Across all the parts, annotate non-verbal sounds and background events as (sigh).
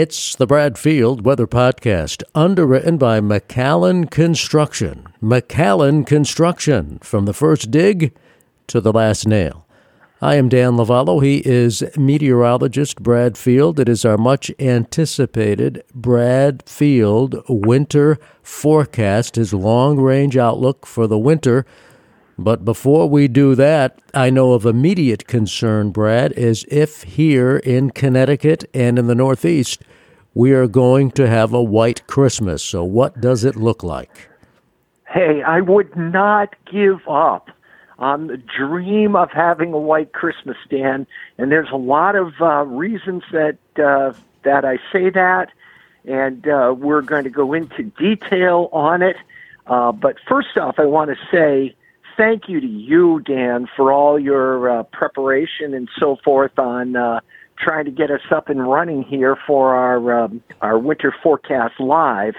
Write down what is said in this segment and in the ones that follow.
It's the Brad Field Weather Podcast, underwritten by McCallan Construction. McCallan Construction, from the first dig to the last nail. I am Dan Lovallo. He is meteorologist Brad Field. It is our much anticipated Brad Field winter forecast, his long range outlook for the winter but before we do that, I know of immediate concern, Brad, is if here in Connecticut and in the Northeast, we are going to have a white Christmas. So, what does it look like? Hey, I would not give up on the dream of having a white Christmas, Dan. And there's a lot of uh, reasons that uh, that I say that, and uh, we're going to go into detail on it. Uh, but first off, I want to say thank you to you, Dan, for all your uh, preparation and so forth on uh, trying to get us up and running here for our um, our winter forecast live.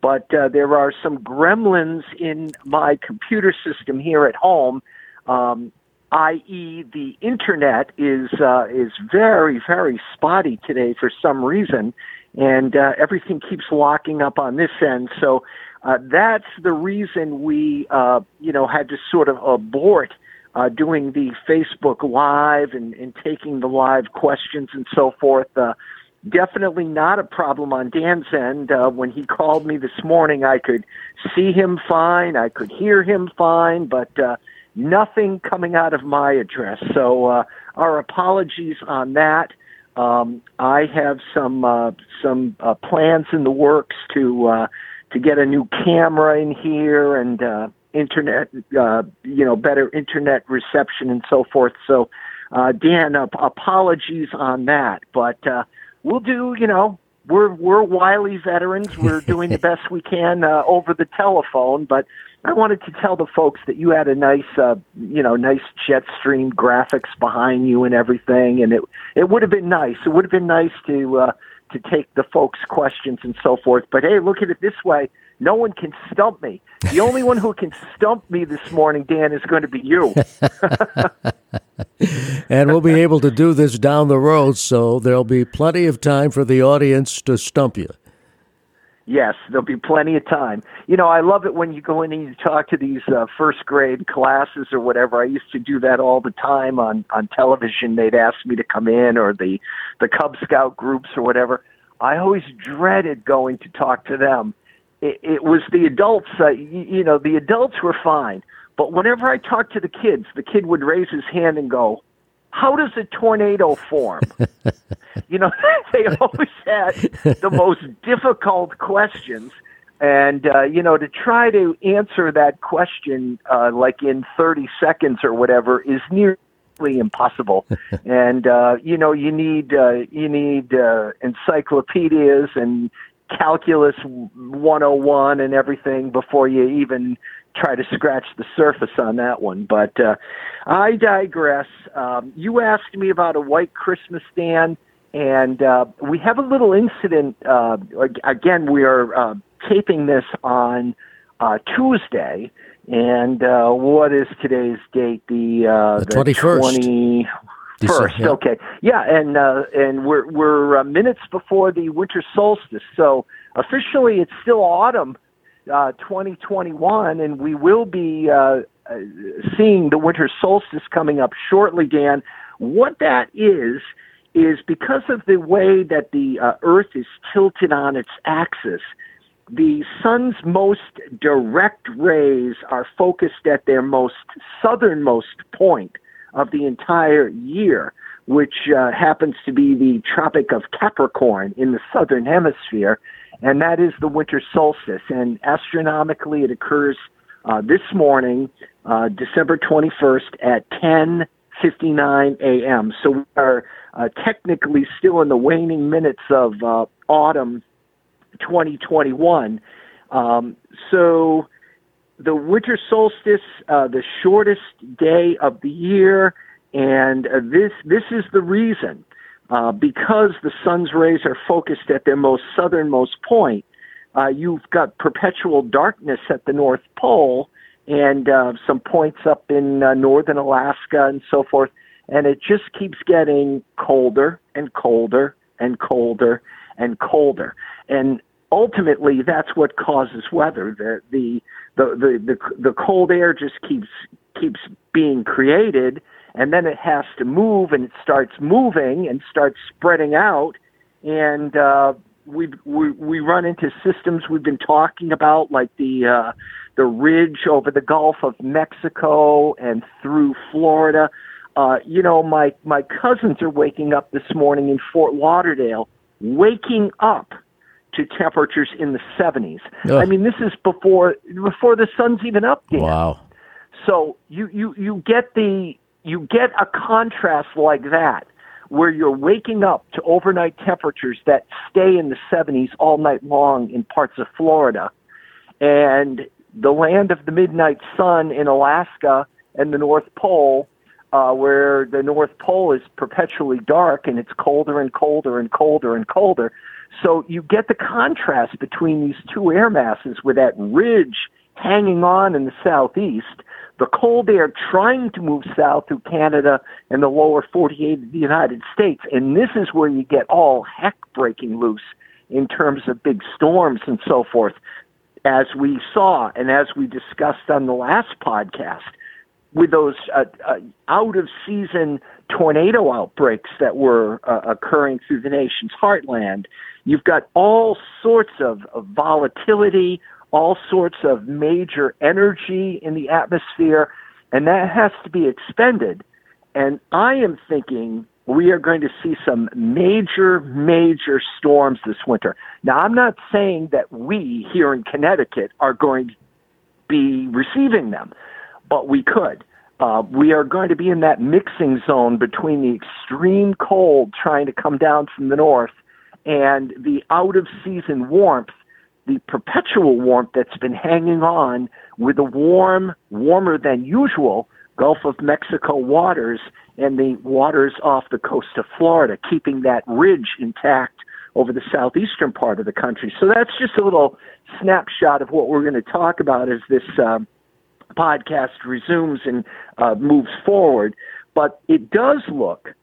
But uh, there are some gremlins in my computer system here at home. Um, i.e., the internet is uh, is very very spotty today for some reason, and uh, everything keeps locking up on this end. So uh, that's the reason we, uh, you know, had to sort of abort uh, doing the Facebook Live and, and taking the live questions and so forth. Uh, definitely not a problem on Dan's end. Uh, when he called me this morning, I could see him fine, I could hear him fine, but uh, nothing coming out of my address. So uh, our apologies on that. Um, I have some uh, some uh, plans in the works to uh, to get a new camera in here and uh, internet, uh, you know, better internet reception and so forth. So, uh, Dan, uh, apologies on that, but uh, we'll do. You know, we're we're wily veterans. We're (laughs) doing the best we can uh, over the telephone, but. I wanted to tell the folks that you had a nice, uh, you know, nice Jetstream graphics behind you and everything, and it it would have been nice. It would have been nice to uh, to take the folks' questions and so forth. But hey, look at it this way. No one can stump me. The only one who can stump me this morning, Dan, is going to be you. (laughs) and we'll be able to do this down the road, so there'll be plenty of time for the audience to stump you. Yes, there'll be plenty of time. You know, I love it when you go in and you talk to these uh, first grade classes or whatever. I used to do that all the time on on television. They'd ask me to come in or the the Cub Scout groups or whatever. I always dreaded going to talk to them. It, it was the adults. Uh, you, you know, the adults were fine, but whenever I talked to the kids, the kid would raise his hand and go, how does a tornado form? (laughs) you know, (laughs) they always had the most difficult questions. And, uh, you know, to try to answer that question uh, like in 30 seconds or whatever is nearly impossible. (laughs) and, uh, you know, you need, uh, you need uh, encyclopedias and calculus 101 and everything before you even try to scratch the surface on that one. But uh, I digress. Um, you asked me about a white Christmas stand, and uh, we have a little incident. Uh, again, we are uh, taping this on uh, Tuesday. And uh, what is today's date? The uh, the twenty first. First, yeah. okay, yeah, and uh, and we're we're uh, minutes before the winter solstice, so officially it's still autumn uh, 2021, and we will be uh, uh, seeing the winter solstice coming up shortly, Dan. What that is, is because of the way that the uh, Earth is tilted on its axis, the sun's most direct rays are focused at their most southernmost point of the entire year, which uh, happens to be the Tropic of Capricorn in the southern hemisphere and that is the winter solstice. And astronomically, it occurs uh, this morning, uh, December 21st at 10:59 a.m. So we are uh, technically still in the waning minutes of uh, autumn 2021. Um, so the winter solstice, uh, the shortest day of the year, and uh, this this is the reason uh, because the sun's rays are focused at their most southernmost point, uh, you've got perpetual darkness at the North Pole and uh, some points up in uh, northern Alaska and so forth. And it just keeps getting colder and colder and colder. and colder. And ultimately, that's what causes weather. The, the, the, the, the, the cold air just keeps, keeps being created, and then it has to move, and it starts moving and starts spreading out. And uh, we, we, we run into systems we've been talking about, like the, uh, the ridge over the Gulf of Mexico and through Florida. Uh, you know, my my cousins are waking up this morning in Fort Lauderdale, waking up to temperatures in the 70s. Ugh. I mean, this is before before the sun's even up yet. Wow. So you you you get the you get a contrast like that where you're waking up to overnight temperatures that stay in the 70s all night long in parts of Florida and the land of the midnight sun in Alaska and the North Pole, uh, where the North Pole is perpetually dark and it's colder and colder and colder and colder. So you get the contrast between these two air masses with that ridge hanging on in the southeast, the cold air trying to move south through Canada and the lower 48 of the United States. And this is where you get all heck breaking loose in terms of big storms and so forth as we saw and as we discussed on the last podcast, with those uh, uh, out of season tornado outbreaks that were uh, occurring through the nation's heartland, you've got all sorts of, of volatility, all sorts of major energy in the atmosphere, and that has to be expended. And I am thinking we are going to see some major, major storms this winter. Now, I'm not saying that we here in Connecticut are going to be receiving them, but we could. Uh, we are going to be in that mixing zone between the extreme cold trying to come down from the north and the out of season warmth, the perpetual warmth that's been hanging on with the warm, warmer than usual Gulf of Mexico waters and the waters off the coast of Florida, keeping that ridge intact over the southeastern part of the country. So that's just a little snapshot of what we're going to talk about as this um, podcast resumes and uh, moves forward. But it does look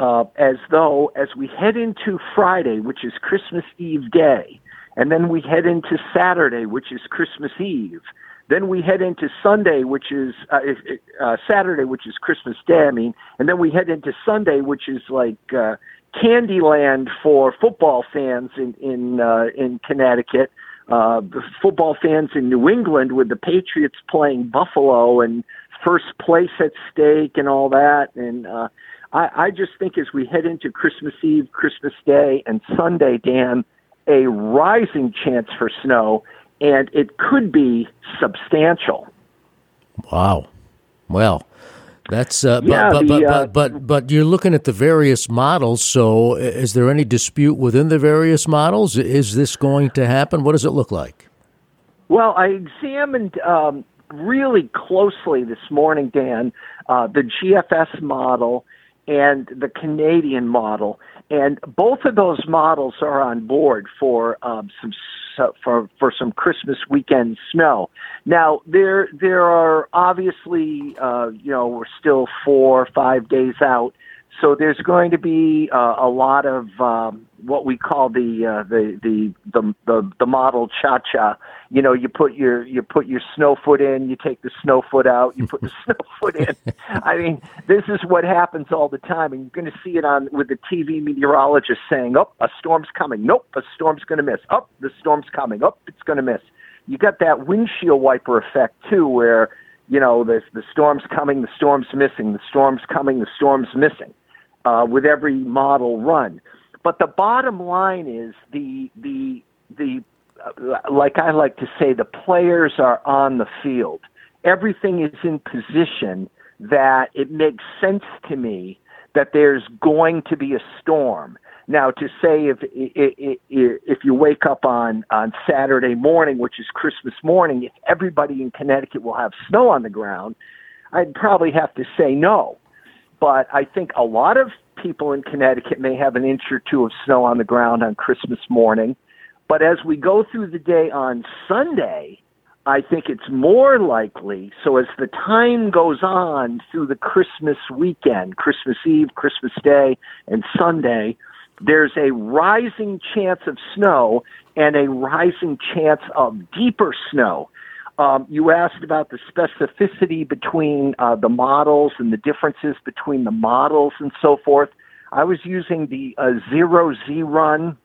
uh, as though, as we head into Friday, which is Christmas Eve day, and then we head into Saturday, which is Christmas Eve, then we head into Sunday, which is uh, uh, Saturday, which is Christmas Day. I mean, and then we head into Sunday, which is like uh, Candyland for football fans in in uh, in Connecticut. Uh, football fans in New England with the Patriots playing Buffalo and first place at stake and all that. And uh, I, I just think as we head into Christmas Eve, Christmas Day, and Sunday, Dan, a rising chance for snow and it could be substantial. Wow. Well, that's uh, yeah, but, but, the, uh, but, but but you're looking at the various models. So, is there any dispute within the various models? Is this going to happen? What does it look like? Well, I examined um, really closely this morning, Dan, uh, the GFS model and the Canadian model, and both of those models are on board for um, some for for some Christmas weekend snow. Now there there are obviously uh, you know we're still four or five days out, so there's going to be uh, a lot of um, what we call the, uh, the the the the the model cha cha. You know, you put your you put your snow foot in, you take the snow foot out, you put the (laughs) snow foot in. I mean, this is what happens all the time, and you're going to see it on with the TV meteorologist saying, "Oh, a storm's coming. Nope, a storm's going to miss. Oh, the storm's coming. Oh, it's going to miss." You got that windshield wiper effect too, where you know the the storm's coming, the storm's missing, the storm's coming, the storm's missing, uh, with every model run. But the bottom line is the the the uh, like I like to say, the players are on the field. Everything is in position that it makes sense to me that there's going to be a storm. Now, to say if if you wake up on on Saturday morning, which is Christmas morning, if everybody in Connecticut will have snow on the ground, I'd probably have to say no. But I think a lot of people in Connecticut may have an inch or two of snow on the ground on Christmas morning. But as we go through the day on Sunday, I think it's more likely. So as the time goes on through the Christmas weekend, Christmas Eve, Christmas Day, and Sunday, there's a rising chance of snow and a rising chance of deeper snow. Um, you asked about the specificity between uh, the models and the differences between the models and so forth. I was using the uh, zero Z run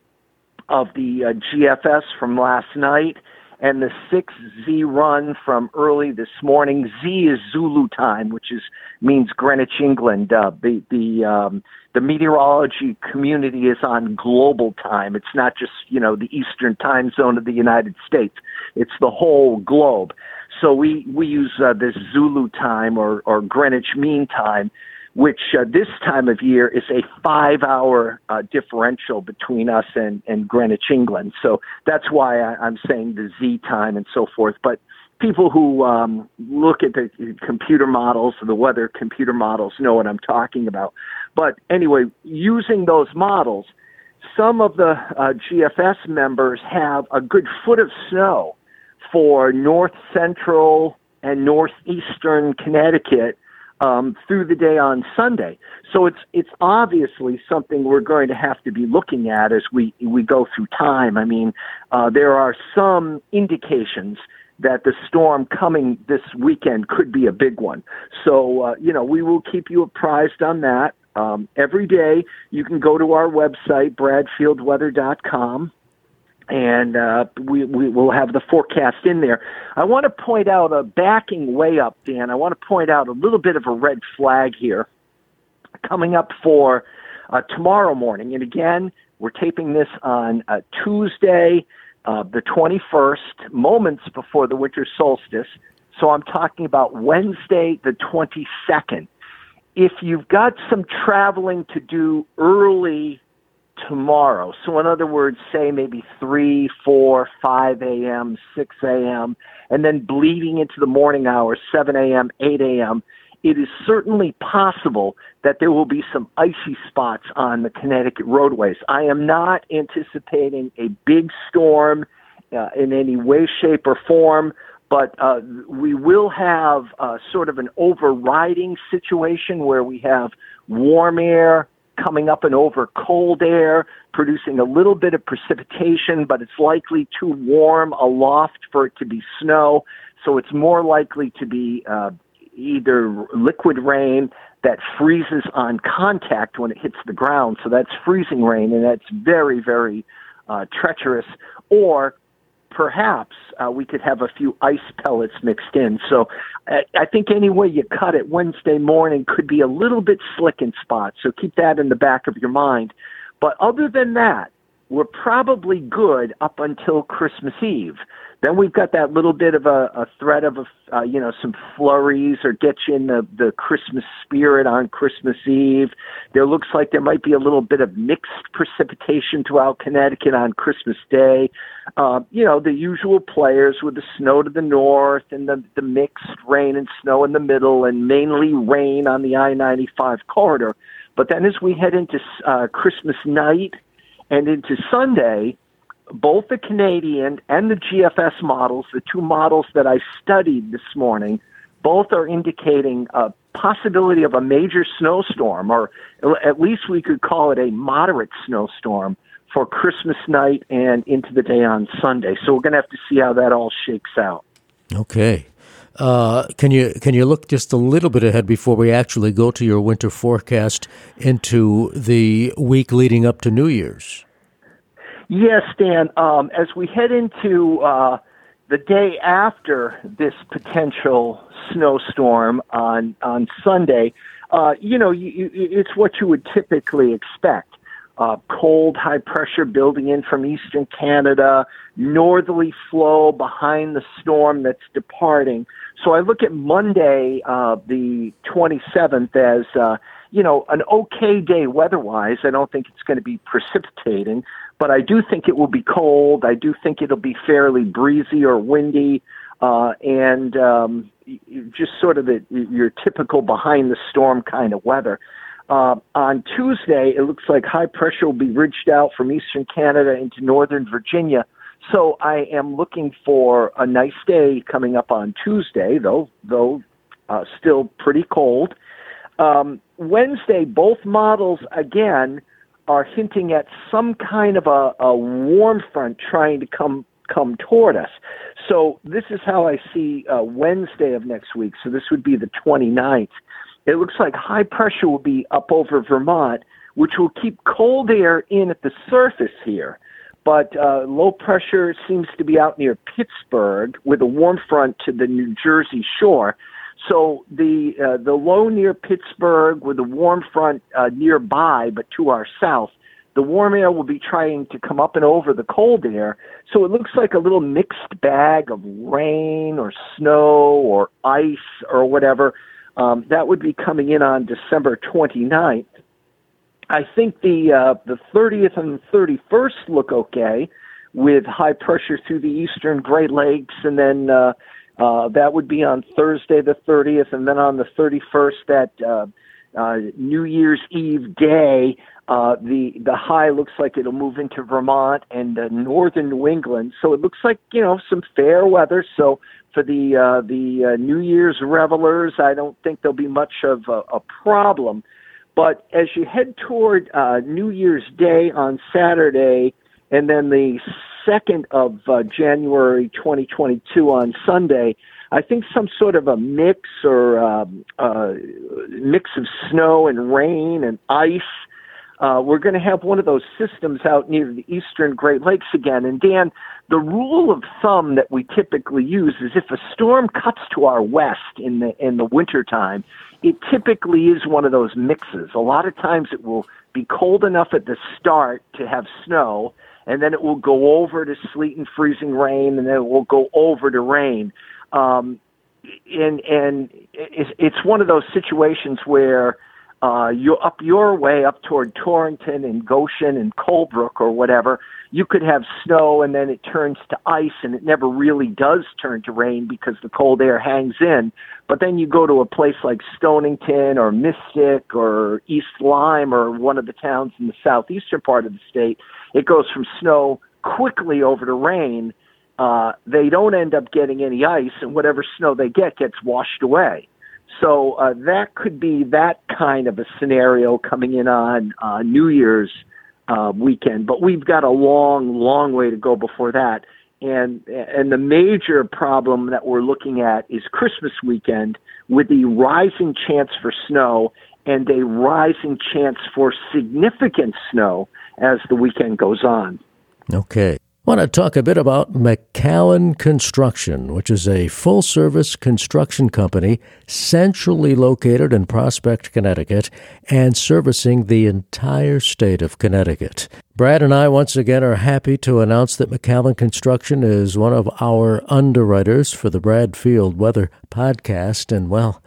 of the uh, GFS from last night and the 6Z run from early this morning. Z is Zulu time, which is means Greenwich, England. Uh, the the um, the meteorology community is on global time. It's not just you know the Eastern time zone of the United States. It's the whole globe. So we we use uh, this Zulu time or or Greenwich Mean Time which uh, this time of year is a five hour uh, differential between us and, and Greenwich, England. So that's why I, I'm saying the Z time and so forth. But people who um, look at the computer models, the weather computer models, know what I'm talking about. But anyway, using those models, some of the uh, GFS members have a good foot of snow for north central and northeastern Connecticut um, through the day on Sunday. So it's it's obviously something we're going to have to be looking at as we we go through time. I mean, uh, there are some indications that the storm coming this weekend could be a big one. So uh, you know we will keep you apprised on that. Um, every day you can go to our website bradfieldweather.com and uh, we, we will have the forecast in there. I want to point out a backing way up, Dan. I want to point out a little bit of a red flag here coming up for uh, tomorrow morning. And again, we're taping this on uh, Tuesday, uh, the 21st, moments before the winter solstice. So I'm talking about Wednesday, the 22nd. If you've got some traveling to do early tomorrow. So, in other words, say maybe 3, 4, 5 a.m., 6 a.m., and then bleeding into the morning hours, 7 a.m., 8 a.m., it is certainly possible that there will be some icy spots on the Connecticut roadways. I am not anticipating a big storm uh, in any way, shape, or form, but uh, we will have uh, sort of an overriding situation where we have warm air coming up and over cold air, producing a little bit of precipitation, but it's likely too warm aloft for it to be snow. So it's more likely to be uh, either liquid rain that freezes on contact when it hits the ground. So that's freezing rain, and that's very, very uh, treacherous. Or perhaps uh, we could have a few ice pellets mixed in. So I, I think any way you cut it, Wednesday morning could be a little bit slick in spots. So keep that in the back of your mind. But other than that, we're probably good up until Christmas Eve. Then we've got that little bit of a, a threat of a, uh, you know some flurries or get you in the, the Christmas spirit on Christmas Eve. There looks like there might be a little bit of mixed precipitation throughout Connecticut on Christmas Day. Uh, you know the usual players with the snow to the north and the the mixed rain and snow in the middle, and mainly rain on the I-95 corridor. But then as we head into uh, Christmas night and into Sunday both the Canadian and the GFS models, the two models that I studied this morning, both are indicating a possibility of a major snowstorm, or at least we could call it a moderate snowstorm for Christmas night and into the day on Sunday. So we're going to have to see how that all shakes out. Okay. Uh, can you can you look just a little bit ahead before we actually go to your winter forecast into the week leading up to New Year's? Yes, Dan. Um, as we head into uh, the day after this potential snowstorm on on Sunday, uh, you know, you, you, it's what you would typically expect. Uh, cold, high pressure building in from eastern Canada, northerly flow behind the storm that's departing. So I look at Monday, uh, the 27th, as uh, you know, an okay day weather-wise. I don't think it's going to be precipitating, but I do think it will be cold. I do think it'll be fairly breezy or windy, uh, and um, just sort of the, your typical behind the storm kind of weather. Uh, on Tuesday, it looks like high pressure will be ridged out from eastern Canada into northern Virginia. So I am looking for a nice day coming up on Tuesday, though though uh, still pretty cold. Um, Wednesday, both models again are hinting at some kind of a, a warm front trying to come come toward us. So this is how I see uh, Wednesday of next week. So this would be the 29th. It looks like high pressure will be up over Vermont, which will keep cold air in at the surface here. But uh, low pressure seems to be out near Pittsburgh with a warm front to the New Jersey shore. So the uh, the low near Pittsburgh with a warm front uh, nearby, but to our south, the warm air will be trying to come up and over the cold air. So it looks like a little mixed bag of rain or snow or ice or whatever. Um, that would be coming in on December 29th. I think the uh, the 30th and 31st look okay with high pressure through the eastern Great Lakes, and then uh, uh, that would be on Thursday the 30th, and then on the 31st, that uh, uh, New Year's Eve day, uh, the the high looks like it'll move into Vermont and uh, northern New England. So it looks like you know some fair weather. So for the uh, the uh, New Year's revelers, I don't think there'll be much of a, a problem. But as you head toward uh, New Year's Day on Saturday, and then the second of uh, January 2022 on Sunday, I think some sort of a mix or um, uh, mix of snow and rain and ice. Uh, we're going to have one of those systems out near the eastern Great Lakes again. And Dan, the rule of thumb that we typically use is if a storm cuts to our west in the in the wintertime, it typically is one of those mixes. A lot of times it will be cold enough at the start to have snow, and then it will go over to sleet and freezing rain, and then it will go over to rain. Um, and and it's, one of those situations where uh, you're up your way up toward Torrington and Goshen and Colebrook or whatever, you could have snow and then it turns to ice and it never really does turn to rain because the cold air hangs in. But then you go to a place like Stonington or Mystic or East Lyme or one of the towns in the southeastern part of the state, it goes from snow quickly over to rain. Uh, they don't end up getting any ice, and whatever snow they get gets washed away. So uh, that could be that kind of a scenario coming in on uh, New Year's uh, weekend. But we've got a long, long way to go before that. And and the major problem that we're looking at is Christmas weekend with the rising chance for snow and a rising chance for significant snow as the weekend goes on. Okay I want to talk a bit about McCallan Construction, which is a full service construction company centrally located in Prospect, Connecticut, and servicing the entire state of Connecticut. Brad and I, once again, are happy to announce that McCallan Construction is one of our underwriters for the Brad Field Weather podcast. And, well,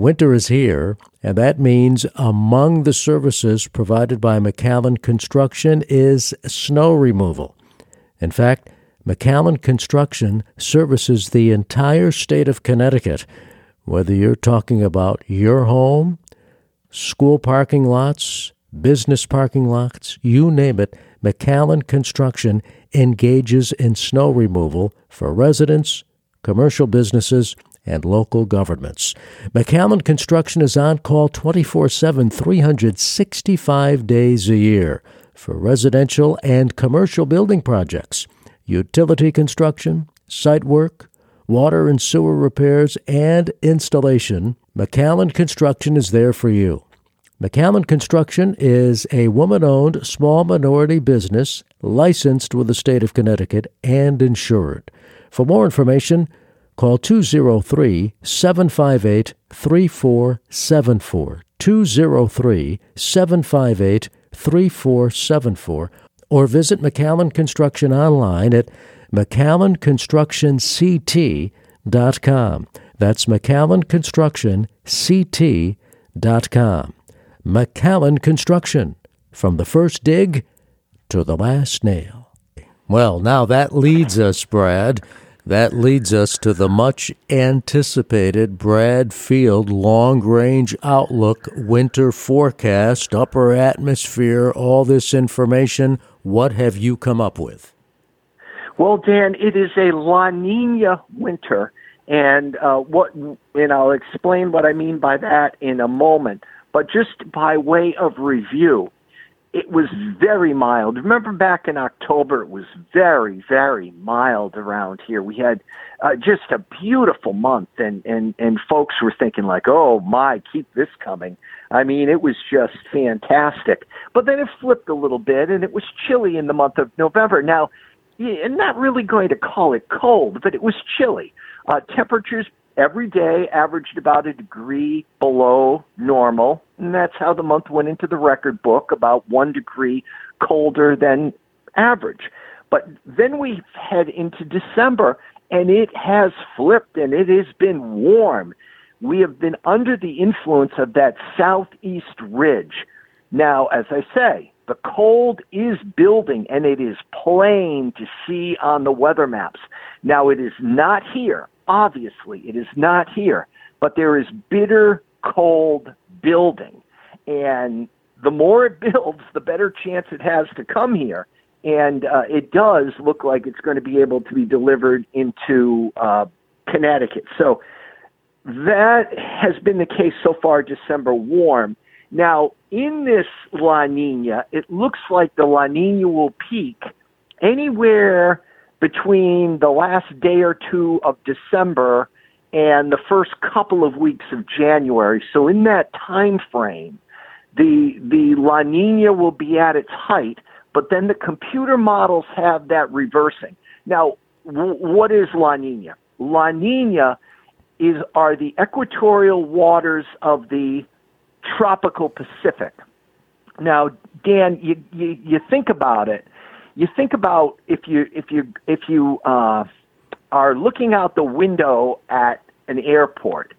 winter is here, and that means among the services provided by McCallan Construction is snow removal. In fact, McCallan Construction services the entire state of Connecticut, whether you're talking about your home, school parking lots, business parking lots, you name it, McCallan Construction engages in snow removal for residents, commercial businesses, and local governments. McCallan Construction is on call 24 7, 365 days a year for residential and commercial building projects, utility construction, site work, water and sewer repairs, and installation, McCallan Construction is there for you. McCallan Construction is a woman owned small minority business licensed with the state of Connecticut and insured. For more information, call 203 758 3474. 203 758 3474 or visit McCallan Construction online at McCallanConstructionCT.com. That's McCallanConstructionCT.com. McCallan Construction, from the first dig to the last nail. Well, now that leads us, Brad, that leads us to the much anticipated Brad Field long range outlook winter forecast, upper atmosphere, all this information. What have you come up with? Well, Dan, it is a La Nina winter, and uh, what and I'll explain what I mean by that in a moment. But just by way of review, it was very mild. Remember back in October, it was very, very mild around here. We had uh, just a beautiful month, and and and folks were thinking like, "Oh my, keep this coming." I mean, it was just fantastic. But then it flipped a little bit, and it was chilly in the month of November. Now, I'm not really going to call it cold, but it was chilly. Uh, temperatures every day averaged about a degree below normal, and that's how the month went into the record book, about one degree colder than average. But then we head into December, and it has flipped, and it has been warm. We have been under the influence of that southeast ridge. Now, as I say, the cold is building, and it is plain to see on the weather maps. Now, it is not here Obviously, it is not here, but there is bitter cold building. And the more it (laughs) builds, the better chance it has to come here. And uh, it does look like it's going to be able to be delivered into uh, Connecticut. So that has been the case so far, December warm. Now, in this La Nina, it looks like the La Nina will peak anywhere between the last day or two of December and the first couple of weeks of January. So in that time frame, the the La Nina will be at its height, but then the computer models have that reversing. Now, w- what is La Nina? La Nina is are the equatorial waters of the tropical Pacific. Now, Dan, you, you, you think about it you think about if you if you if you uh, are looking out the window at an airport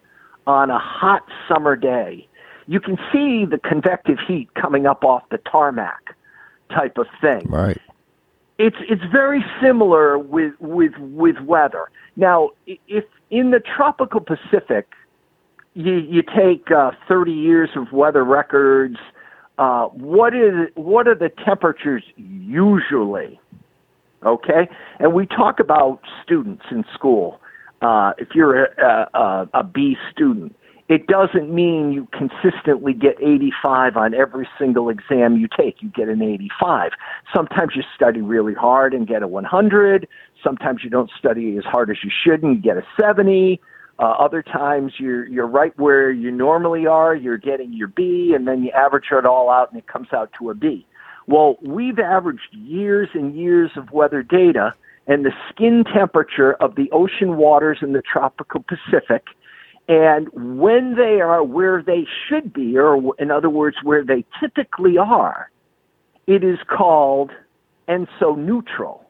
on a hot summer day, you can see the convective heat coming up off the tarmac, type of thing. Right. It's it's very similar with with with weather. Now, if in the tropical Pacific, you you take uh, 30 years of weather records uh, what is what are the temperatures usually? Okay, and we talk about students in school. Uh, if you're a, a, a B student, it doesn't mean you consistently get 85 on every single exam you take. You get an 85. Sometimes you study really hard and get a 100. Sometimes you don't study as hard as you should and you get a 70. Uh, other times you're you're right where you normally are. You're getting your B, and then you average it all out, and it comes out to a B. Well, we've averaged years and years of weather data, and the skin temperature of the ocean waters in the tropical Pacific, and when they are where they should be, or in other words, where they typically are, it is called ENSO neutral.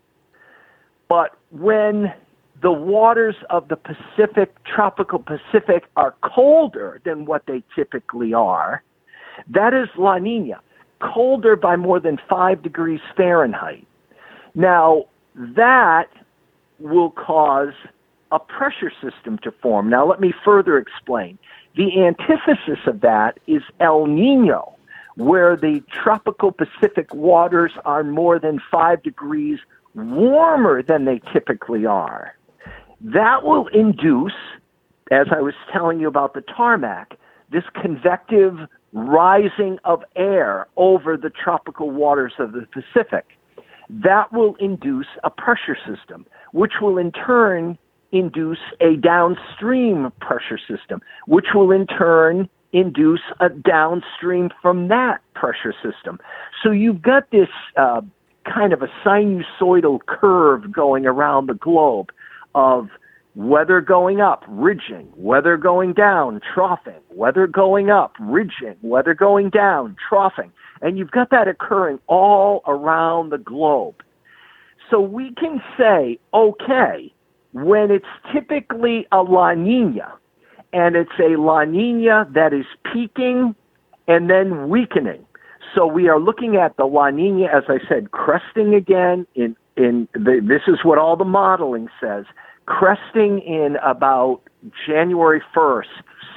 But when the waters of the Pacific, tropical Pacific, are colder than what they typically are. That is La Nina, colder by more than five degrees Fahrenheit. Now, that will cause a pressure system to form. Now, let me further explain. The antithesis of that is El Nino, where the tropical Pacific waters are more than five degrees warmer than they typically are. That will induce, as I was telling you about the tarmac, this convective rising of air over the tropical waters of the Pacific. That will induce a pressure system, which will in turn induce a downstream pressure system, which will in turn induce a downstream from that pressure system. So you've got this uh, kind of a sinusoidal curve going around the globe of weather going up, ridging, weather going down, troughing, weather going up, ridging, weather going down, troughing. And you've got that occurring all around the globe. So we can say, okay, when it's typically a La Nina, and it's a La Nina that is peaking and then weakening. So we are looking at the La Nina, as I said, cresting again. In in the, this is what all the modeling says cresting in about January 1st,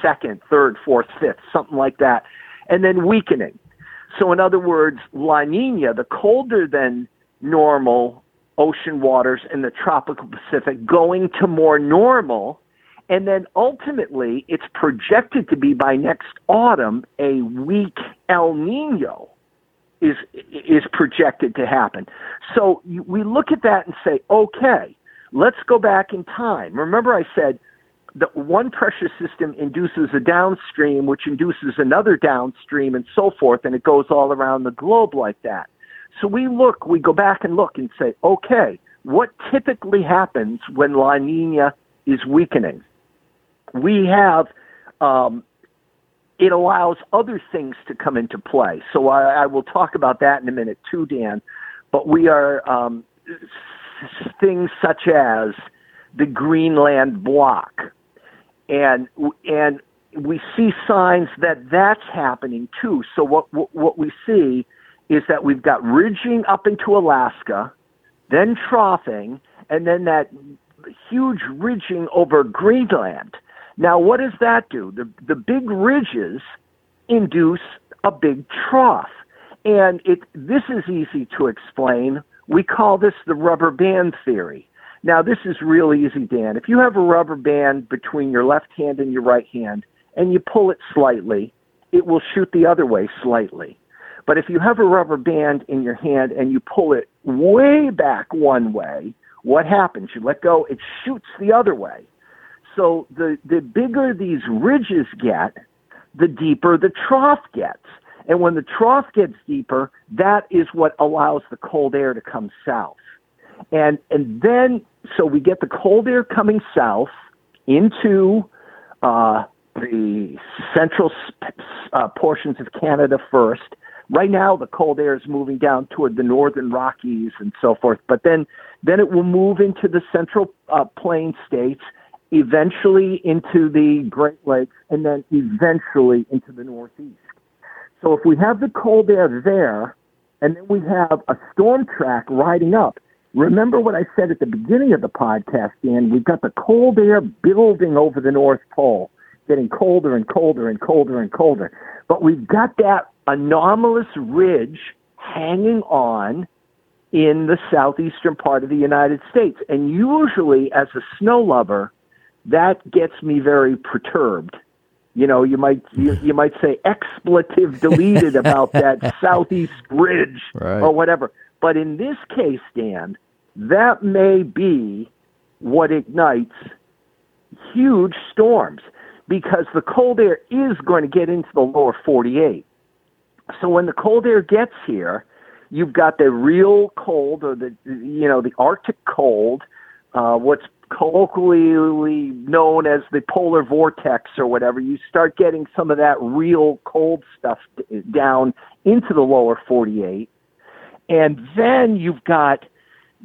2nd, 3rd, 4th, 5th, something like that, and then weakening. So, in other words, La Nina, the colder than normal ocean waters in the tropical Pacific, going to more normal. And then ultimately, it's projected to be by next autumn a weak El Nino. Is is projected to happen. So we look at that and say, okay, let's go back in time. Remember, I said that one pressure system induces a downstream, which induces another downstream, and so forth, and it goes all around the globe like that. So we look, we go back and look and say, okay, what typically happens when La Nina is weakening? We have um, it allows other things to come into play. So I, I will talk about that in a minute too, Dan. But we are um, things such as the Greenland block, and and we see signs that that's happening too. So what what we see is that we've got ridging up into Alaska, then troughing, and then that huge ridging over Greenland. Now, what does that do? The, the big ridges induce a big trough. And it, this is easy to explain. We call this the rubber band theory. Now, this is real easy, Dan. If you have a rubber band between your left hand and your right hand, and you pull it slightly, it will shoot the other way slightly. But if you have a rubber band in your hand and you pull it way back one way, what happens? You let go, it shoots the other way. So the, the bigger these ridges get, the deeper the trough gets. And when the trough gets deeper, that is what allows the cold air to come south. And, and then, so we get the cold air coming south into uh, the central uh, portions of Canada first. Right now, the cold air is moving down toward the northern Rockies and so forth, but then, then it will move into the central uh, plain states eventually into the Great Lakes, and then eventually into the Northeast. So if we have the cold air there, and then we have a storm track riding up, remember what I said at the beginning of the podcast, Dan? We've got the cold air building over the North Pole, getting colder and colder and colder and colder. But we've got that anomalous ridge hanging on in the southeastern part of the United States. And usually, as a snow lover, that gets me very perturbed. You know, you might you, you might say expletive deleted (laughs) about that southeast ridge right. or whatever. But in this case, Dan, that may be what ignites huge storms because the cold air is going to get into the lower 48. So when the cold air gets here, you've got the real cold or the you know the Arctic cold, uh, what's colloquially known as the polar vortex or whatever, you start getting some of that real cold stuff down into the lower 48. And then you've got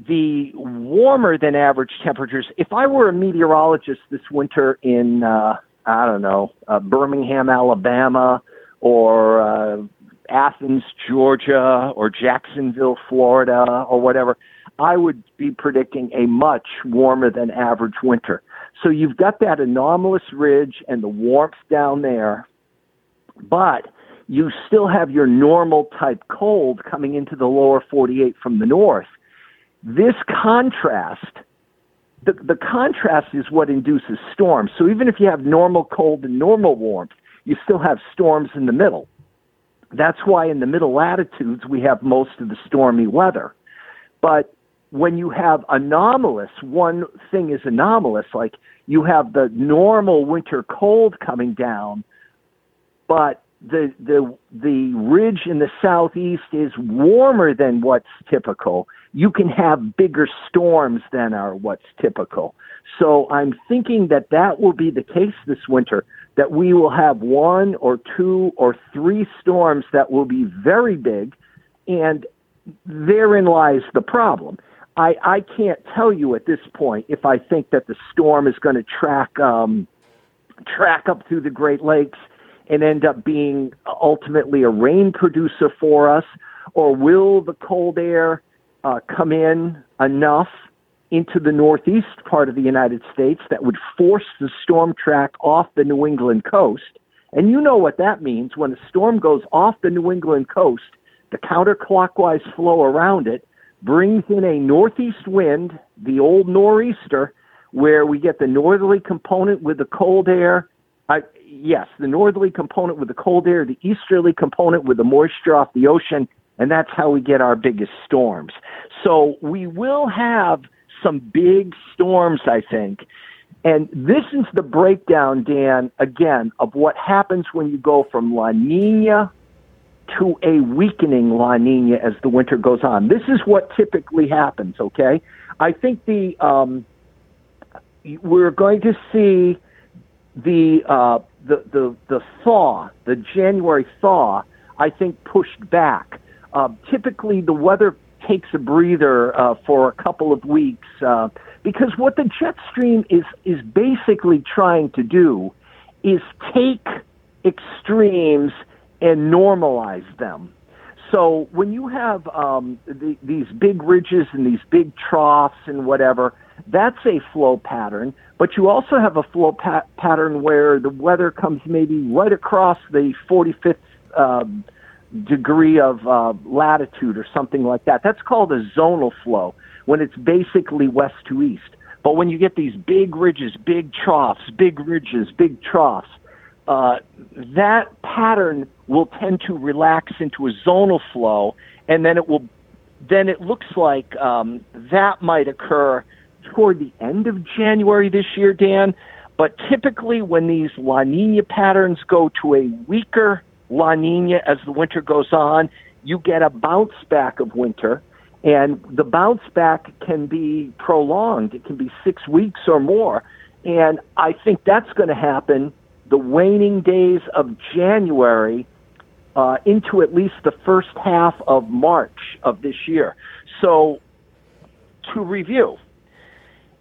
the warmer than average temperatures. If I were a meteorologist this winter in, uh, I don't know, uh, Birmingham, Alabama, or uh, Athens, Georgia, or Jacksonville, Florida, or whatever, I would be predicting a much warmer than average winter. So you've got that anomalous ridge and the warmth down there, but you still have your normal type cold coming into the lower 48 from the north. This contrast, the, the contrast is what induces storms. So even if you have normal cold and normal warmth, you still have storms in the middle. That's why in the middle latitudes we have most of the stormy weather. But when you have anomalous, one thing is anomalous, like you have the normal winter cold coming down, but the the the ridge in the southeast is warmer than what's typical. You can have bigger storms than are what's typical. So I'm thinking that that will be the case this winter. That we will have one or two or three storms that will be very big, and therein lies the problem I, I can't tell you at this point if I think that the storm is going to track um, track up through the Great Lakes and end up being ultimately a rain producer for us, or will the cold air uh, come in enough into the northeast part of the United States that would force the storm track off the New England coast? And you know what that means when a storm goes off the New England coast, the counterclockwise flow around it brings in a northeast wind, the old nor'easter, where we get the northerly component with the cold air. Uh, yes, the northerly component with the cold air, the easterly component with the moisture off the ocean, and that's how we get our biggest storms. So we will have some big storms, I think. And this is the breakdown, Dan, again, of what happens when you go from La Nina to a weakening La Nina as the winter goes on. This is what typically happens, okay? I think the um, we're going to see the, uh, the the the thaw, the January thaw, I think pushed back. Uh, typically, the weather takes a breather uh, for a couple of weeks uh, because what the jet stream is is basically trying to do is take extremes and normalize them. So when you have um, the, these big ridges and these big troughs and whatever, that's a flow pattern. But you also have a flow pa- pattern where the weather comes maybe right across the 45th um, degree of uh, latitude or something like that. That's called a zonal flow when it's basically west to east. But when you get these big ridges, big troughs, big ridges, big troughs, uh, that pattern will tend to relax into a zonal flow, and then it will, then it looks like um, that might occur toward the end of January this year, Dan. But typically, when these La Nina patterns go to a weaker La Nina as the winter goes on, you get a bounce back of winter. And the bounce back can be prolonged. It can be six weeks or more. And I think that's going to happen the waning days of January uh, into at least the first half of March of this year. So, to review,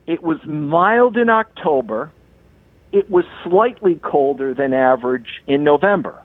it was mild in October. It was slightly colder than average in November.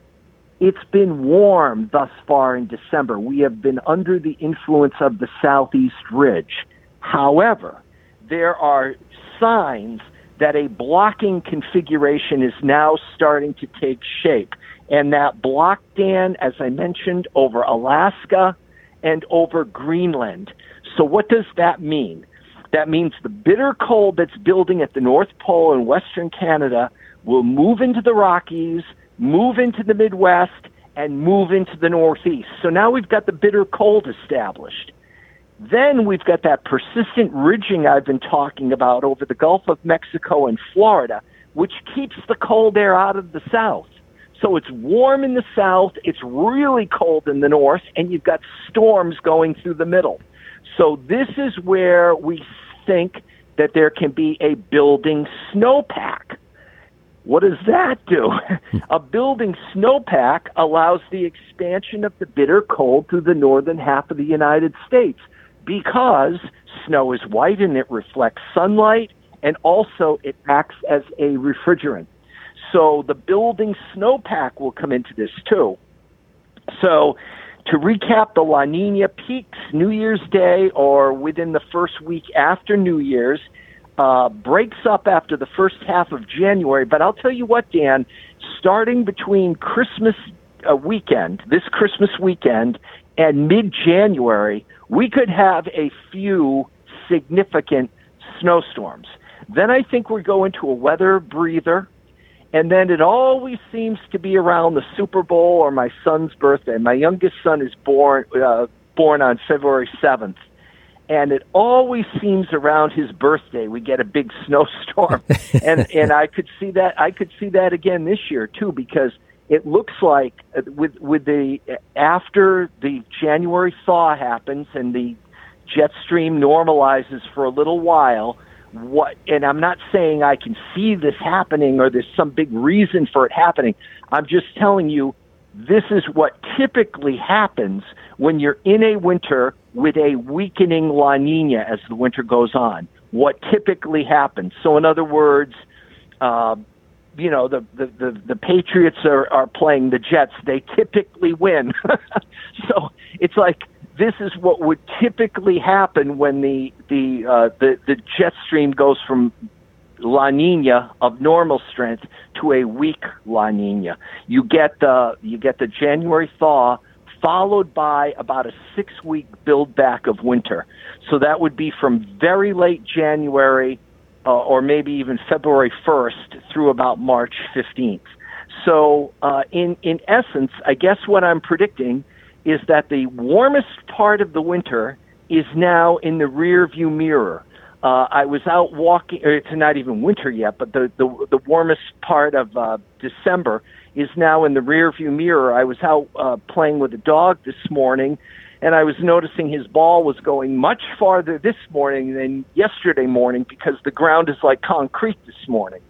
It's been warm thus far in December. We have been under the influence of the southeast ridge. However, there are signs that a blocking configuration is now starting to take shape. And that block, Dan, as I mentioned, over Alaska and over Greenland. So, what does that mean? That means the bitter cold that's building at the North Pole and Western Canada will move into the Rockies move into the Midwest, and move into the Northeast. So now we've got the bitter cold established. Then we've got that persistent ridging I've been talking about over the Gulf of Mexico and Florida, which keeps the cold air out of the south. So it's warm in the south, it's really cold in the north, and you've got storms going through the middle. So this is where we think that there can be a building snowpack. What does that do? (laughs) a building snowpack allows the expansion of the bitter cold through the northern half of the United States because snow is white and it reflects sunlight and also it acts as a refrigerant. So the building snowpack will come into this too. So to recap, the La Nina peaks New Year's Day or within the first week after New Year's uh, breaks up after the first half of January. But I'll tell you what, Dan, starting between Christmas uh, weekend, this Christmas weekend, and mid January, we could have a few significant snowstorms. Then I think we go into a weather breather. And then it always seems to be around the Super Bowl or my son's birthday. My youngest son is born uh, born on February 7th and it always seems around his birthday we get a big (laughs) snowstorm and and I could see that I could see that again this year too because it looks like uh, with with the after the January thaw happens and the jet stream normalizes for a little while what and I'm not saying I can see this happening or there's some big reason for it happening I'm just telling you this is what typically happens when you're in a winter with a weakening La Nina as the winter goes on. What typically happens. So, in other words, uh, you know the, the, the, the Patriots are, are playing the Jets. They typically win. (laughs) so it's like this is what would typically happen when the the uh, the the jet stream goes from La Nina of normal strength to a weak La Nina. You get the you get the January thaw followed by about a six week build back of winter. So that would be from very late January uh, or maybe even February 1st through about March 15th. So, uh, in, in essence, I guess what I'm predicting is that the warmest part of the winter is now in the rear view mirror. Uh, I was out walking. It's not even winter yet, but the the, the warmest part of uh, December is now in the rear view mirror. I was out uh, playing with a dog this morning, and I was noticing his ball was going much farther this morning than yesterday morning because the ground is like concrete this morning.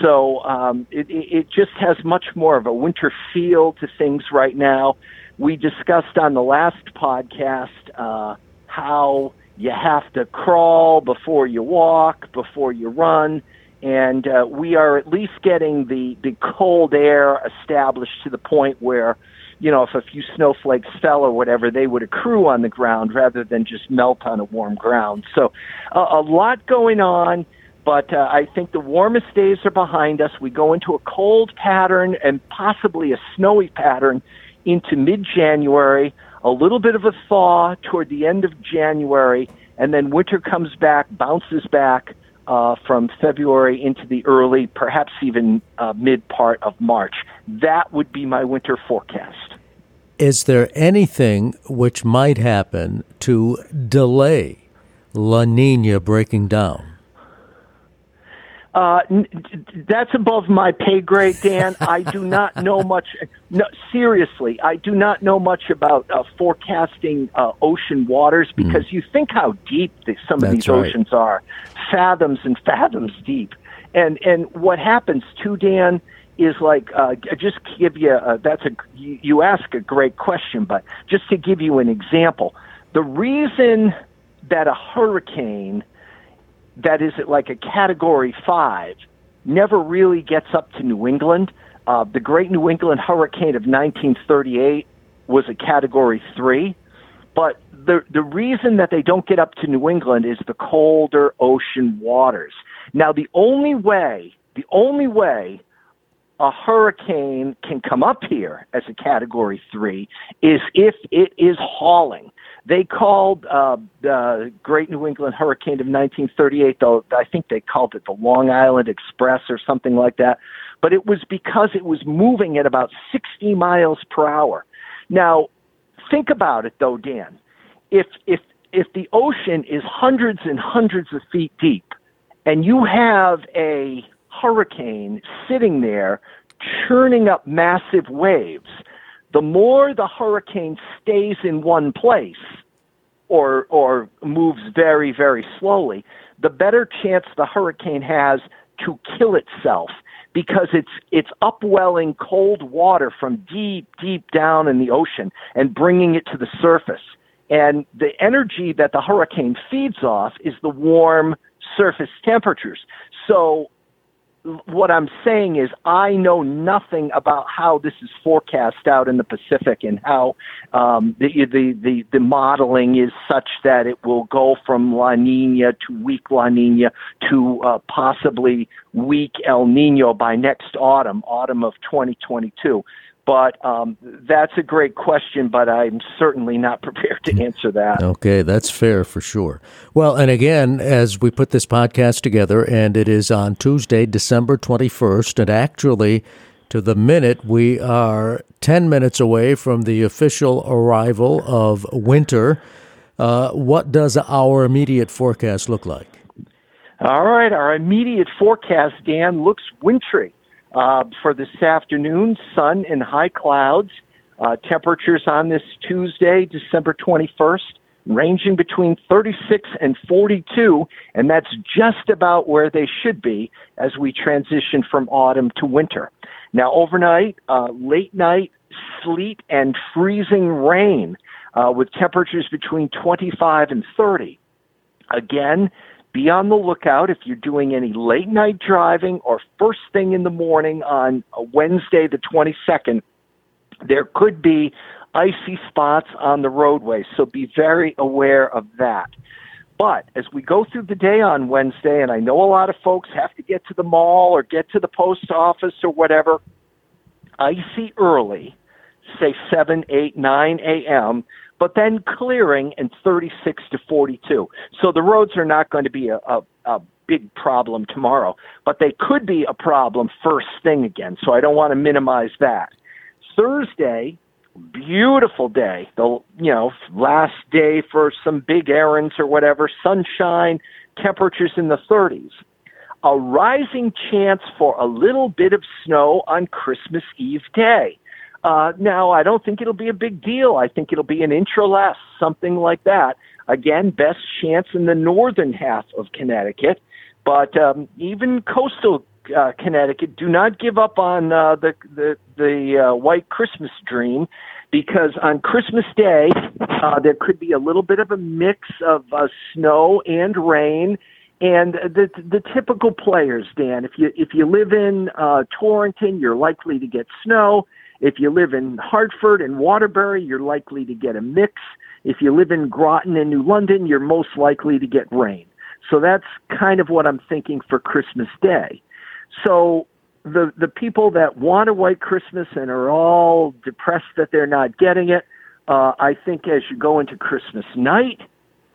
So um, it, it just has much more of a winter feel to things right now. We discussed on the last podcast uh, how you have to crawl before you walk, before you run, and uh, we are at least getting the the cold air established to the point where, you know, if a few snowflakes fell or whatever, they would accrue on the ground rather than just melt on a warm ground. So, uh, a lot going on. But uh, I think the warmest days are behind us. We go into a cold pattern and possibly a snowy pattern into mid January a little bit of a thaw toward the end of January, and then winter comes back, bounces back uh, from February into the early, perhaps even uh, mid part of March. That would be my winter forecast. Is there anything which might happen to delay La Nina breaking down? Uh, that's above my pay grade, Dan. (laughs) I do not know much. No, seriously, I do not know much about uh, forecasting uh, ocean waters hmm. because mm. you think how deep the, some that's of these right. oceans are, fathoms and fathoms deep. And and what happens too, Dan, is like uh, just give you a, that's a you, you ask a great question, but just to give you an example, the reason that a hurricane that is like a category five never really gets up to New England. Uh, the Great New England Hurricane of 1938 was a category three, but the the reason that they don't get up to New England is the colder ocean waters. Now, the only way, the only way a hurricane can come up here as a category three is if it is hauling. They called uh, the Great New England Hurricane of 1938, though I think they called it the Long Island Express or something like that. But it was because it was moving at about 60 miles per hour. Now, think about it, though, Dan. If if if the ocean is hundreds and hundreds of feet deep, and you have a hurricane sitting there churning up massive waves, the more the hurricane stays in one place or or moves very very slowly, the better chance the hurricane has to kill itself because it's it's upwelling cold water from deep deep down in the ocean and bringing it to the surface. And the energy that the hurricane feeds off is the warm surface temperatures. So what I'm saying is I know nothing about how this is forecast out in the Pacific and how um, the, the, the the modeling is such that it will go from La Nina to weak La Nina to uh, possibly weak El Nino by next autumn, autumn of 2022. But um, that's a great question, but I'm certainly not (laughs) prepared to answer that. Okay, that's fair for sure. Well, and again, as we put this podcast together, and it is on Tuesday, December 21st, and actually, to the minute, we are 10 minutes away from the official arrival of winter. Uh, what does our immediate forecast look like? All right, our immediate forecast, Dan, looks wintry. Uh, for this afternoon, sun and high clouds. Uh, temperatures on this Tuesday, December 21st, ranging between 36 and 42, and that's just about where they should be as we transition from autumn to winter. Now, overnight, uh, late night, sleet and freezing rain uh, with temperatures between 25 and 30. Again, be on the lookout if you're doing any late night driving or first thing in the morning on Wednesday, the 22nd. There could be icy spots on the roadway, so be very aware of that. But as we go through the day on Wednesday, and I know a lot of folks have to get to the mall or get to the post office or whatever, icy early, say 7, 8, 9 a.m., but then clearing in 36 to 42. So the roads are not going to be a, a, a big problem tomorrow, but they could be a problem first thing again. So I don't want to minimize that. Thursday, beautiful day. The you know last day for some big errands or whatever. Sunshine, temperatures in the 30s. A rising chance for a little bit of snow on Christmas Eve day. Uh, now, I don't think it'll be a big deal. I think it'll be an inch or less, something like that. Again, best chance in the northern half of Connecticut. But um, even coastal uh, Connecticut, do not give up on uh, the the, the uh, white Christmas dream, because on Christmas Day uh, there could be a little bit of a mix of uh, snow and rain, and the the typical players. Dan, if you if you live in uh, Torrington, you're likely to get snow. If you live in Hartford and Waterbury, you're likely to get a mix. If you live in Groton and New London, you're most likely to get rain. So that's kind of what I'm thinking for Christmas Day. So the the people that want a white Christmas and are all depressed that they're not getting it, uh, I think as you go into Christmas night,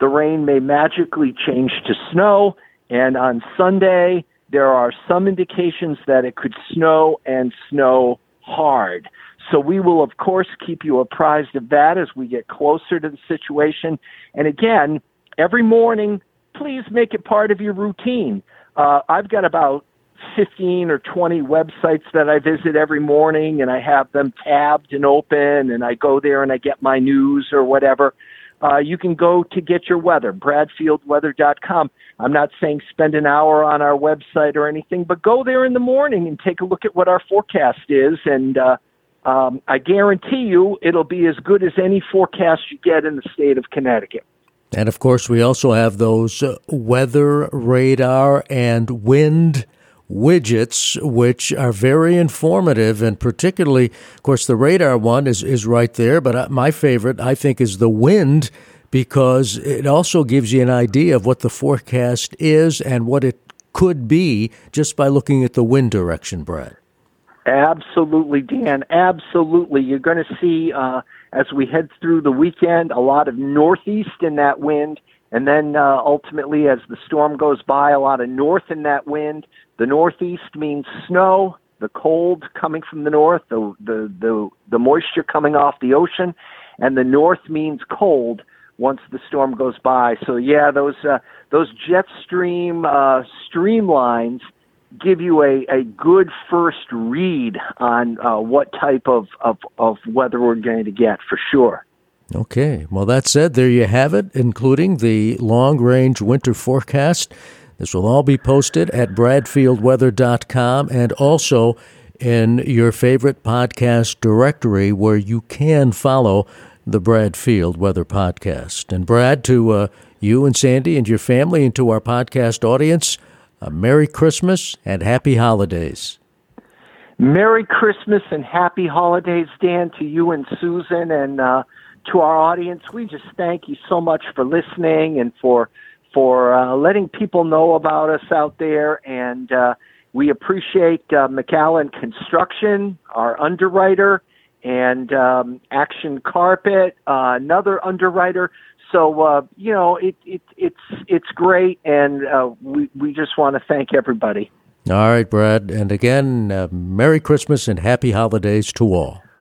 the rain may magically change to snow, and on Sunday there are some indications that it could snow and snow hard. So we will of course keep you apprised of that as we get closer to the situation. And again, every morning, please make it part of your routine. Uh, I've got about 15 or 20 websites that I visit every morning and I have them tabbed and open and I go there and I get my news or whatever. Uh, you can go to get your weather, bradfieldweather.com. I'm not saying spend an hour on our website or anything, but go there in the morning and take a look at what our forecast is. And uh, um, I guarantee you it'll be as good as any forecast you get in the state of Connecticut. And of course, we also have those uh, weather radar and wind widgets, which are very informative. And particularly, of course, the radar one is, is right there. But uh, my favorite, I think, is the wind because it also gives you an idea of what the forecast is and what it could be just by looking at the wind direction, Brad. Absolutely, Dan. Absolutely. You're going to see, uh, as we head through the weekend, a lot of northeast in that wind. And then uh, ultimately, as the storm goes by, a lot of north in that wind. The northeast means snow, the cold coming from the north, the, the, the, the moisture coming off the ocean, and the north means cold once the storm goes by. So yeah, those uh, those jet stream uh, streamlines give you a, a good first read on uh, what type of, of, of weather we're going to get for sure. Okay. Well, that said, there you have it, including the long range winter forecast. This will all be posted at bradfieldweather.com and also in your favorite podcast directory where you can follow the Bradfield Weather Podcast. And Brad, to uh, you and Sandy and your family and to our podcast audience, a Merry Christmas and Happy Holidays. Merry Christmas and Happy Holidays, Dan, to you and Susan and uh, to our audience. We just thank you so much for listening and for for uh, letting people know about us out there. And uh, we appreciate uh, McCallan Construction, our underwriter, and um, Action Carpet, uh, another underwriter. So uh, you know, it, it it's it's great, and uh, we we just want to thank everybody. All right, Brad, and again, Merry Christmas and Happy Holidays to all.